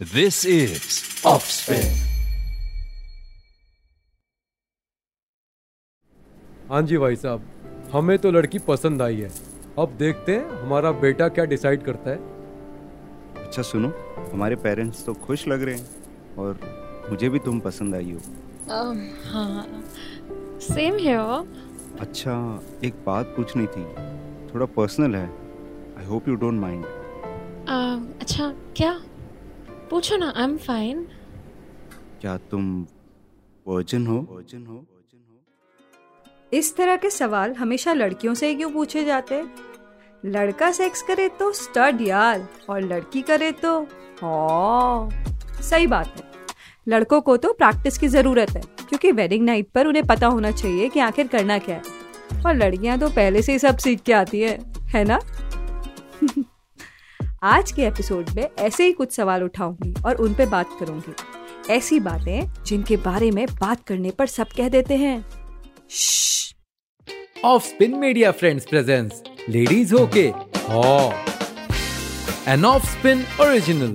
This is Offspin. हाँ जी भाई साहब हमें तो लड़की पसंद आई है। अब देखते हैं हमारा बेटा क्या डिसाइड करता है। अच्छा सुनो हमारे पेरेंट्स तो खुश लग रहे हैं और मुझे भी तुम पसंद आई हो। Um, हाँ सेम हियर अच्छा एक बात पूछनी थी थोड़ा पर्सनल है। I hope you don't mind अच्छा क्या? पूछो ना आई एम फाइन क्या तुम वर्जिन हो? वर्जिन हो वर्जिन हो इस तरह के सवाल हमेशा लड़कियों से ही क्यों पूछे जाते हैं? लड़का सेक्स करे तो स्टड यार और लड़की करे तो हाँ। सही बात है। लड़कों को तो प्रैक्टिस की ज़रूरत है क्योंकि वेडिंग नाइट पर उन्हें पता होना चाहिए कि आखिर करना क्या है। और लड़कियाँ तो पहले से ही सब सीख के आती है है ना? आज के एपिसोड में ऐसे ही कुछ सवाल उठाऊँगी और उन पे बात करूँगी ऐसी बातें जिनके बारे में बात करने पर सब कह देते हैं श्श्श Offspin Media Friends presents Ladies Hoke. Oh. An Offspin original.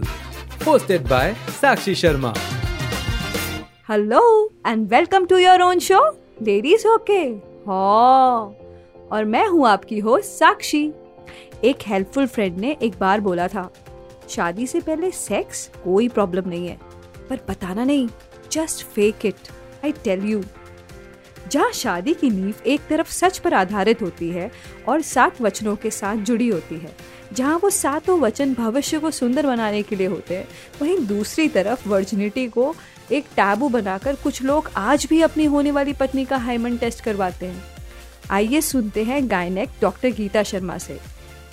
Hosted by Sakshi Sharma. Hello and welcome to your own show ladies okay हाँ और मैं हूँ आपकी होस्ट साक्षी एक हेल्पफुल फ्रेंड ने एक बार बोला था, शादी से पहले सेक्स कोई प्रॉब्लम नहीं है, पर बताना नहीं just fake it I tell you जहाँ शादी की नींव एक तरफ़ सच पर आधारित होती है और सात वचनों के साथ जुड़ी होती है, जहाँ वो सातों वचन भविष्य को सुंदर बनाने के लिए होते हैं, वहीं दूसरी तरफ़ वर्जिनिटी को एक टैबू बनाकर कुछ लोग आज भी अपनी होने वाली पत्नी का हाइमन टेस्ट करवाते हैं। आइए सुनते हैं गायनेक डॉक्टर गीता शर्मा से।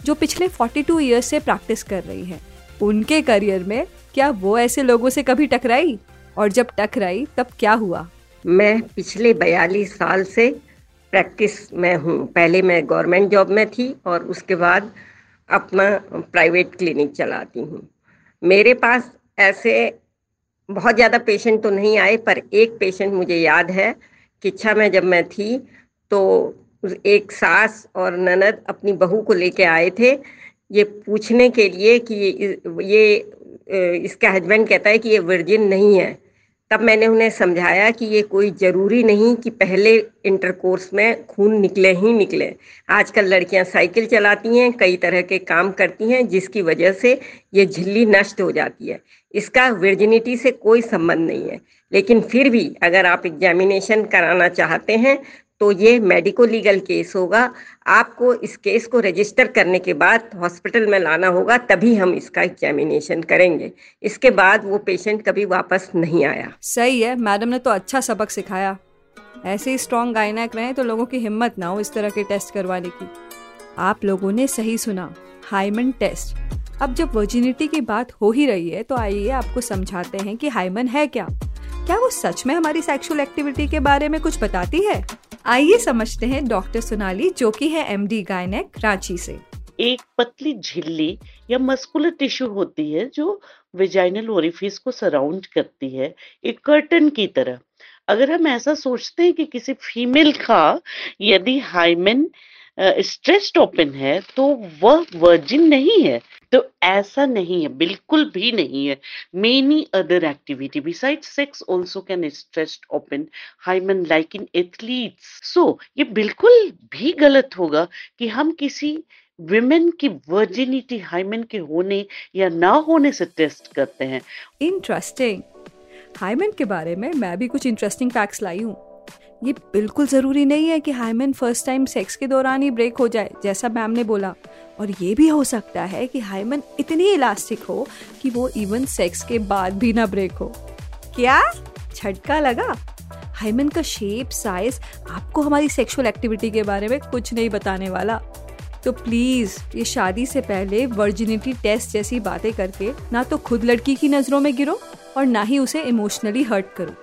जो पिछले 42 इयर्स से प्रैक्टिस कर रही हैं। उनके करियर में क्या वो ऐसे लोगों से कभी टकराई? और जब टकराई, तब क्या हुआ? मैं पिछले बयालीस साल से प्रैक्टिस में हूँ। पहले मैं गवर्नमेंट जॉब में थी और उसके बाद अपना प्राइवेट क्लिनिक चलाती हूँ। मेरे पास ऐसे बहुत ज़्यादा पेशेंट तो नहीं आए, पर एक पेशेंट मुझे याद है, किच्छा में जब मैं थी तो एक सास और ननद अपनी बहू को लेके आए थे। ये पूछने के लिए कि ये इसका हस्बैंड कहता है कि ये वर्जिन नहीं है। तब मैंने उन्हें समझाया कि ये कोई ज़रूरी नहीं कि पहले इंटरकोर्स में खून निकले ही निकले। आजकल लड़कियाँ साइकिल चलाती हैं, कई तरह के काम करती हैं, जिसकी वजह से ये झिल्ली नष्ट हो जाती है। इसका वर्जिनिटी से कोई संबंध नहीं है। लेकिन फिर भी अगर आप एग्जामिनेशन कराना चाहते हैं तो ये मेडिको लीगल केस होगा। आपको इस केस को रजिस्टर करने के बाद हॉस्पिटल में लाना होगा, तभी हम इसका एग्जामिनेशन करेंगे। इसके बाद वो पेशेंट कभी वापस नहीं आया। सही है मैडम ने तो अच्छा सबक सिखाया। ऐसे ही स्ट्रॉन्ग गायनेक रहे तो लोगों की हिम्मत ना हो इस तरह के टेस्ट करवाने की। आप लोगों ने सही सुना हाइमन टेस्ट अब जब वर्जिनिटी की बात हो ही रही है तो आइए आपको समझाते हैं कि हाइमन है क्या। क्या वो सच में हमारी सेक्सुअल एक्टिविटी के बारे में कुछ बताती है? आइए समझते हैं डॉक्टर सोनाली, जो कि है एमडी गायनेक, रांची से। एक पतली झिल्ली या मस्कुलर टिश्यू होती है, जो वेजाइनल ओरिफिस को सराउंड करती है, एक कर्टन की तरह। अगर हम ऐसा सोचते हैं कि किसी फीमेल का यदि हाइमेन स्ट्रेस्ड ओपन है तो वह वर्जिन नहीं है तो ऐसा नहीं है, बिल्कुल भी नहीं है। Many other activity beside sex also can stressed open hymen like in athletes so ये बिल्कुल भी गलत होगा कि हम किसी विमेन की वर्जिनिटी हाइमन के होने या ना होने से टेस्ट करते हैं। इंटरेस्टिंग हाइमन के बारे में मैं भी कुछ इंटरेस्टिंग फैक्ट्स लाई हूँ। ये बिल्कुल ज़रूरी नहीं है कि हाइमन फ़र्स्ट टाइम सेक्स के दौरान ही ब्रेक हो जाए, जैसा मैम ने बोला। और ये भी हो सकता है कि हाइमन इतनी इलास्टिक हो कि वो इवन सेक्स के बाद भी ना ब्रेक हो। क्या? झटका लगा? हाइमन का शेप साइज़ आपको हमारी सेक्सुअल एक्टिविटी के बारे में कुछ नहीं बताने वाला। तो प्लीज़ ये शादी से पहले वर्जिनिटी टेस्ट जैसी बातें करके ना तो खुद लड़की की नज़रों में गिरो और ना ही उसे इमोशनली हर्ट करो।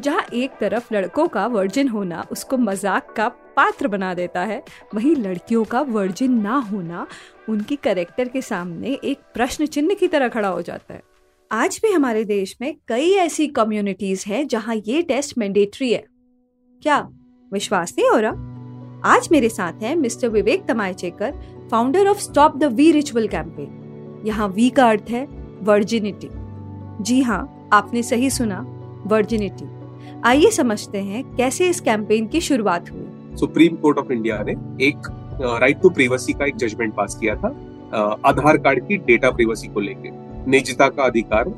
जहाँ एक तरफ़ लड़कों का वर्जिन होना उसको मज़ाक का पात्र बना देता है, वहीं लड़कियों का वर्जिन ना होना उनकी करेक्टर के सामने एक प्रश्न चिन्ह की तरह खड़ा हो जाता है। आज भी हमारे देश में कई ऐसी कम्युनिटीज हैं जहाँ ये टेस्ट मैंडेटरी है। क्या विश्वास नहीं हो रहा? आज मेरे साथ हैं mister Vivek Tamaychekar founder of stop the V ritual campaign यहाँ वी का अर्थ है वर्जिनिटी जी हाँ आपने सही सुना। वर्जिनिटी आइए समझते हैं कैसे इस कैंपेन की शुरुआत हुई। सुप्रीम कोर्ट ऑफ़ इंडिया ने एक राइट टू प्रिवेसी का एक जजमेंट पास किया था आधार कार्ड की डेटा प्रिवेसी को लेके। निजता का अधिकार,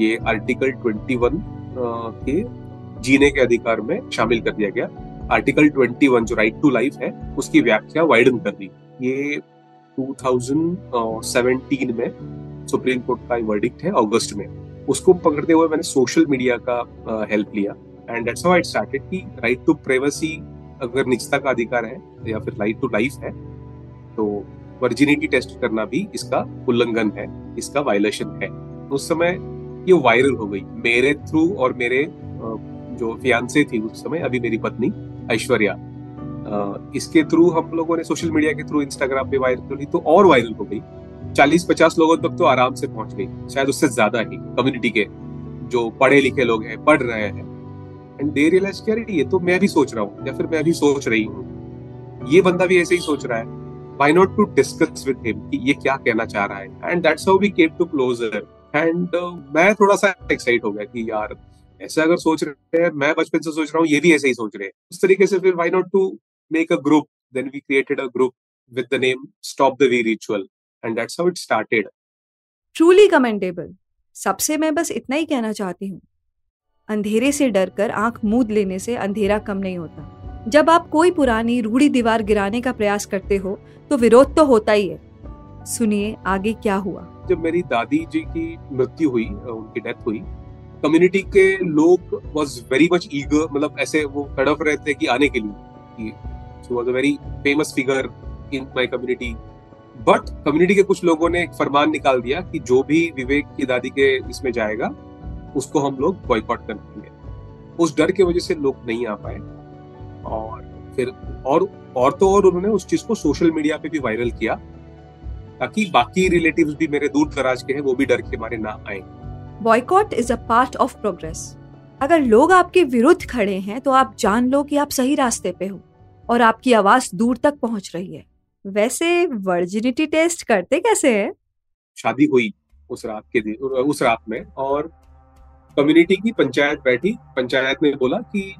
ये आर्टिकल 21 के जीने के अधिकार में शामिल कर दिया गया। आर्टिकल 21 जो राइट टू लाइफ है, उसकी व्याख्या वाइडन कर दी। ये 2017 में सुप्रीम कोर्ट का वर्डिक्ट है अगस्त में। उसको पकड़ते हुए मैंने सोशल मीडिया का हेल्प लिया। And that's how I started कि राइट टू प्राइवेसी अगर निजता का अधिकार है या फिर राइट टू लाइफ है तो वर्जिनिटी टेस्ट करना भी इसका उल्लंघन है, इसका वायलेशन है। उस समय ये वायरल हो गई। मेरे थ्रू और मेरे जो फियांसे थी उस समय, अभी मेरी पत्नी, ऐश्वर्या इसके थ्रू हम लोगों ने सोशल मीडिया के थ्रू इंस्टाग्राम पे वायरल तो और वायरल हो गई। चालीस पचास लोगों तक तो आराम से पहुँच गई। शायद उससे ज़्यादा ही कम्युनिटी के, जो पढ़े लिखे लोग हैं, पढ़ रहे हैं। एंड दे रियलाइज़ क्या ये तो मैं भी सोच रहा हूँ, या फिर मैं भी सोच रही हूँ। ये बंदा भी ऐसे ही सोच रहा है। Why not to discuss with him कि ये क्या कहना चाह रहा है? And that's how we came to closer and मैं थोड़ा सा एक्साइट हो गया कि यार, ऐसा अगर सोच रहे हैं, मैं बचपन से सोच रहा हूँ, ये भी ऐसे ही सोच रहे हैं। उस तरीके से फिर why not to make a group then we created a group with the name stop the V ritual and that's how it started truly commendable सबसे मैं बस इतना ही कहना चाहती हूँ। अंधेरे से डरकर आँख मूद लेने से अंधेरा कम नहीं होता। जब आप कोई पुरानी रूढ़ी दीवार गिराने का प्रयास करते हो तो विरोध तो होता ही है। सुनिए आगे क्या हुआ। जब मेरी दादी जी की मृत्यु हुई उनकी डेथ हुई कम्युनिटी के लोग वॉज़ वेरी मच ईगर मतलब ऐसे वो तड़प रहे थे कि आने के लिए। Was a very famous figure in my community but community के कुछ लोगों ने एक फरमान निकाल दिया कि जो भी विवेक की दादी के इसमें जाएगा, उसको हम लोग बॉयकॉट कर देंगे। उस डर की वजह से लोग नहीं आ पाए। और फिर और और तो और उन्होंने उस चीज़ को सोशल मीडिया पे भी वायरल किया, ताकि बाकी रिलेटिव्स भी मेरे दूर दराज के हैं, वो भी डर के मारे ना आए। Boycott is a part of progress अगर लोग आपके विरुद्ध खड़े हैं तो आप जान लो कि आप सही रास्ते पे हो, और आपकी आवाज़ दूर तक पहुँच रही है। वैसे वर्जिनिटी टेस्ट करते कैसे है? शादी हुई उस रात के दिन, उस रात में और कम्युनिटी की पंचायत बैठी। पंचायत ने बोला कि,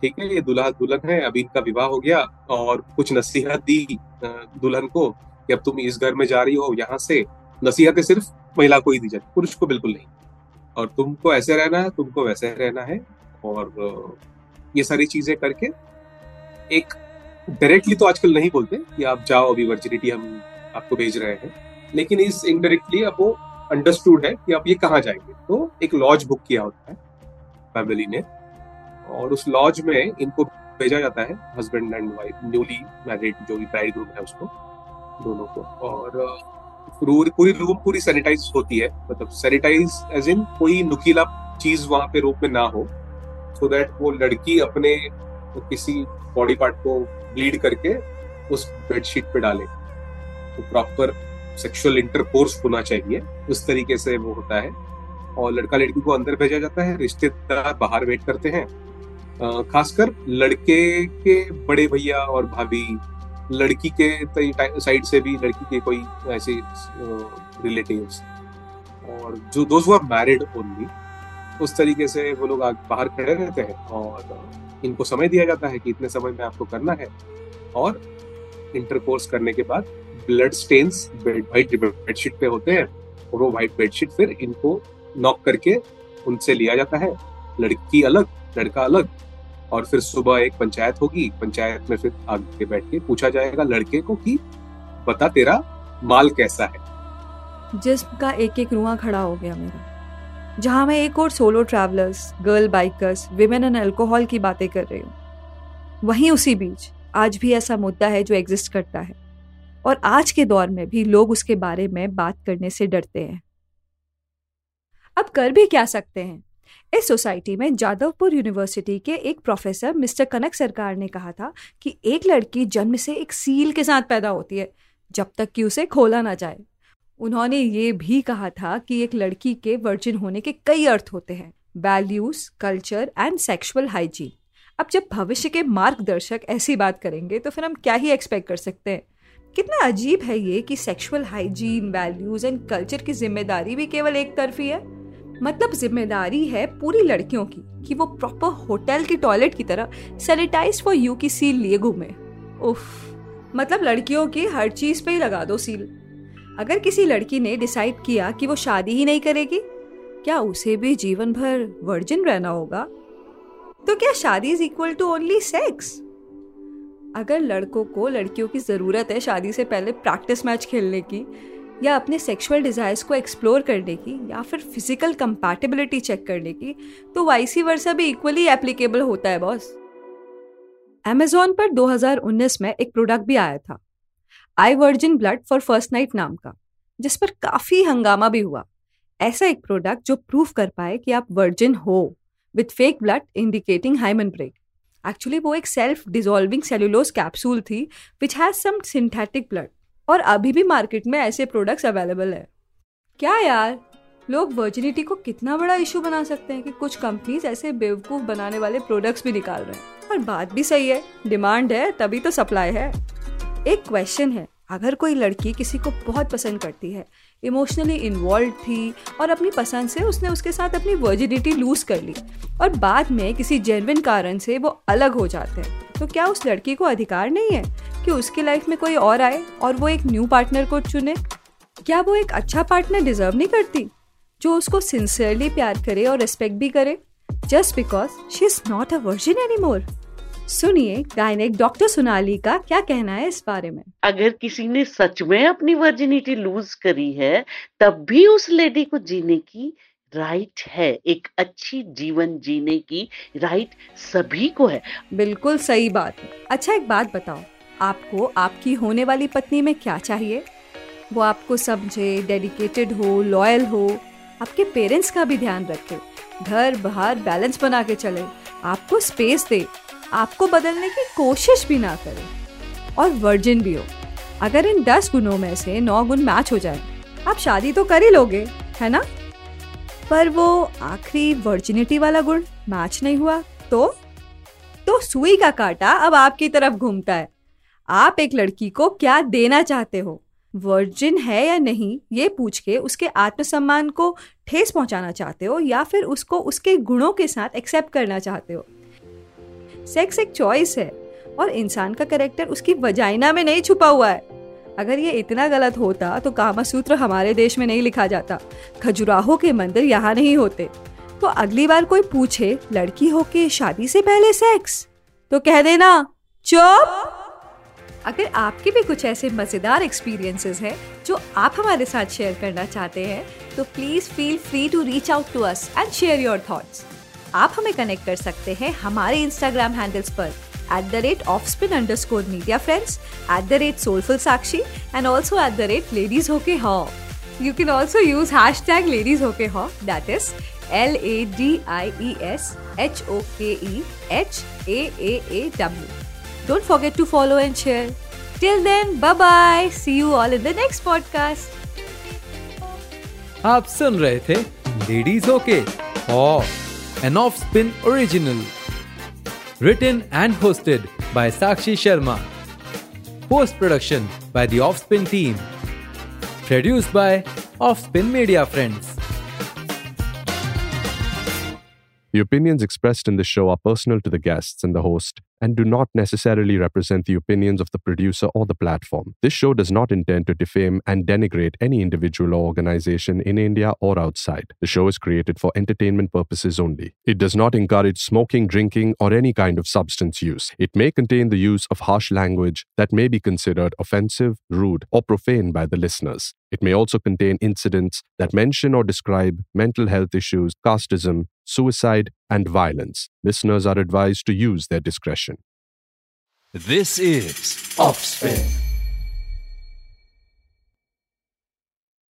ठीक है, ये दुल्हा दुल्हन है, अभी इनका विवाह हो गया और कुछ नसीहत दी दुल्हन को कि अब तुम इस घर में जा रही हो, यहाँ से नसीहतें सिर्फ़ महिला को ही दी जाती, पुरुष को बिल्कुल नहीं। और तुमको ऐसे रहना है, तुमको वैसे रहना है और ये सारी चीज़ें करके एक डायरेक्टली तो आजकल नहीं बोलते कि आप जाओ अभी वर्जिनिटी हम आपको भेज रहे हैं। लेकिन इस इनडायरेक्टली अब वो अंडरस्टूड है कि आप ये कहाँ जाएँगे। तो एक लॉज बुक किया होता है फैमिली ने और उस लॉज में इनको भेजा जाता है husband and wife newly married जो भी ब्राइड ग्रूम है उसको, दोनों को। और पूरी रूम पूरी सैनिटाइज होती है। मतलब सैनिटाइज एज इन कोई नुकीला चीज़ वहाँ पे रूप में ना हो सो so दैट वो लड़की अपने किसी बॉडी पार्ट को ब्लीड करके उस बेडशीट पे डाले। तो प्रॉपर सेक्सुअल इंटरकोर्स होना चाहिए। उस तरीके से वो होता है। और लड़का लड़की को अंदर भेजा जाता है, रिश्तेदार बाहर वेट करते हैं। खासकर लड़के के बड़े भैया और भाभी, लड़की के साइड से भी लड़की के कोई ऐसे रिलेटिव्स और जो दोस्त हुआ मैरिड ओनली उस तरीके से वो लोग बाहर खड़े रहते हैं। और इनको समय दिया जाता है कि इतने समय में आपको करना है। और इंटरकोर्स करने के बाद ब्लड स्टेन्स व्हाइट बेडशीट पे होते हैं और वो व्हाइट बेडशीट फिर इनको नॉक करके उनसे लिया जाता है। लड़की अलग, लड़का अलग। और फिर सुबह एक पंचायत होगी, पंचायत में फिर आगे बैठ के पूछा जाएगा लड़के को कि, बता तेरा माल कैसा है? जिसम का एक एक रुआ खड़ा हो गया मेरा। जहाँ मैं एक और solo travellers girl bikers women and alcohol की बातें कर रही हूँ। वहीं उसी बीच, आज भी ऐसा मुद्दा है जो एग्जिस्ट करता है। और आज के दौर में भी लोग उसके बारे में बात करने से डरते हैं। अब कर भी क्या सकते हैं? इस सोसाइटी में जादवपुर यूनिवर्सिटी के एक प्रोफेसर, मिस्टर कनक सरकार ने कहा था कि एक लड़की जन्म से एक सील के साथ पैदा होती है, जब तक कि उसे खोला ना जाए। उन्होंने ये भी कहा था कि एक लड़की के वर्जिन होने के कई अर्थ होते हैं values culture and sexual hygiene अब जब भविष्य के मार्गदर्शक ऐसी बात करेंगे तो फिर हम क्या ही एक्सपेक्ट कर सकते हैं? कितना अजीब है ये कि sexual hygiene values and culture की ज़िम्मेदारी भी केवल एक तरफी है मतलब ज़िम्मेदारी है पूरी लड़कियों की कि वो प्रॉपर होटल की टॉयलेट की तरह सैनिटाइज फॉर यू की सील लिए घूमे। उफ मतलब लड़कियों की हर चीज़ पे ही लगा दो सील अगर किसी लड़की ने डिसाइड किया कि वो शादी ही नहीं करेगी, क्या उसे भी जीवन भर वर्जिन रहना होगा? तो क्या शादी is equal to only sex अगर लड़कों को लड़कियों की ज़रूरत है शादी से पहले प्रैक्टिस मैच खेलने की, या अपने सेक्सुअल डिज़ायर्स को एक्सप्लोर करने की, या फिर फ़िज़िकल कंपैटिबिलिटी चेक करने की तो वाइसी वर्षा भी इक्वली एप्लीकेबल होता है बॉस अमेजोन पर 2019 में एक प्रोडक्ट भी आया था। I virgin blood for first night नाम का, जिस पर काफ़ी हंगामा भी हुआ। ऐसा एक प्रोडक्ट जो प्रूफ कर पाए कि आप वर्जिन हो with fake blood indicating hymen break actually वो एक सेल्फ डिजोल्विंग सेलुलोज कैप्सूल थी which has some synthetic blood और अभी भी मार्केट में ऐसे प्रोडक्ट्स अवेलेबल है। क्या यार? लोग वर्जिनिटी को कितना बड़ा इशू बना सकते हैं कि कुछ कंपनीज़ ऐसे बेवकूफ़ बनाने वाले प्रोडक्ट्स भी निकाल रहे हैं। और बात भी सही है डिमांड है, तभी तो सप्लाई है। एक क्वेश्चन है अगर कोई लड़की किसी को बहुत पसंद करती है इमोशनली इन्वॉल्व थी और अपनी पसंद से उसने उसके साथ अपनी वर्जिनिटी लूज कर ली और बाद में किसी जेनविन कारण से वो अलग हो जाते हैं तो क्या उस लड़की को अधिकार नहीं है कि उसकी लाइफ में कोई और आए और वो एक न्यू पार्टनर को चुने? क्या वो एक अच्छा पार्टनर डिजर्व नहीं करती, जो उसको सिंसियरली प्यार करे और रिस्पेक्ट भी करे just because she is not a virgin any more सुनिए गायनिक डॉक्टर सोनाली का क्या कहना है इस बारे में। अगर किसी ने सच में अपनी वर्जिनिटी लूज करी है तब भी उस लेडी को जीने की राइट है एक अच्छी जीवन जीने की राइट सभी को है। बिल्कुल सही बात है। अच्छा एक बात बताओ आपको आपकी होने वाली पत्नी में क्या चाहिए? वो आपको समझे डेडिकेटेड हो लॉयल हो आपके पेरेंट्स का भी ध्यान रखे घर बाहर बैलेंस बना के चले। आपको स्पेस दे, आपको बदलने की कोशिश भी ना करे। और वर्जिन भी हो। अगर इन दस गुणों में से नौ गुण मैच हो जाए, आप शादी तो कर ही लोगे, है ना? पर वो आखिरी वर्जिनिटी वाला गुण मैच नहीं हुआ तो? तो सुई का कांटा अब आपकी तरफ़ घूमता है। आप एक लड़की को क्या देना चाहते हो? वर्जिन है या नहीं, ये पूछ के उसके आत्मसम्मान को ठेस पहुंचाना चाहते हो या फिर उसको उसके गुणों के साथ एक्सेप्ट करना चाहते हो? सेक्स एक चॉइस है और इंसान का करेक्टर उसकी वजाइना में नहीं छुपा हुआ है। अगर ये इतना गलत होता तो कामा सूत्र हमारे देश में नहीं लिखा जाता। खजुराहो के मंदिर यहाँ नहीं होते। तो अगली बार कोई पूछे, लड़की हो के शादी से पहले सेक्स तो कह देना, चुप! अगर आपके भी कुछ ऐसे मज़ेदार एक्सपीरियंसेस हैं, जो आप हमारे साथ शेयर करना चाहते हैं तो please feel free to reach out to us and share your thoughts आप हमें कनेक्ट कर सकते हैं हमारे इंस्टाग्राम हैंडल्स पर at the rate of spin underscore media friends at the rate soulful Sakshi and also at the rate ladies hoke haaw. You can also use hashtag ladies hoke haaw that is L A D I E S H O K E H A A W don't forget to follow and share till then bye bye see you all in the next podcast आप सुन रहे थे ladies hoke हॉ an Offspin original. Written and hosted by Sakshi Sharma. Post production by the Offspin team. Produced by Offspin Media Friends. The opinions expressed in this show are personal to the guests and the host and do not necessarily represent the opinions of the producer or the platform. This show does not intend to defame and denigrate any individual or organization in India or outside. The show is created for entertainment purposes only. It does not encourage smoking, drinking, or any kind of substance use. It may contain the use of harsh language that may be considered offensive, rude, or profane by the listeners. It may also contain incidents that mention or describe mental health issues, casteism, suicide, and violence. Listeners are advised to use their discretion. This is Offspin.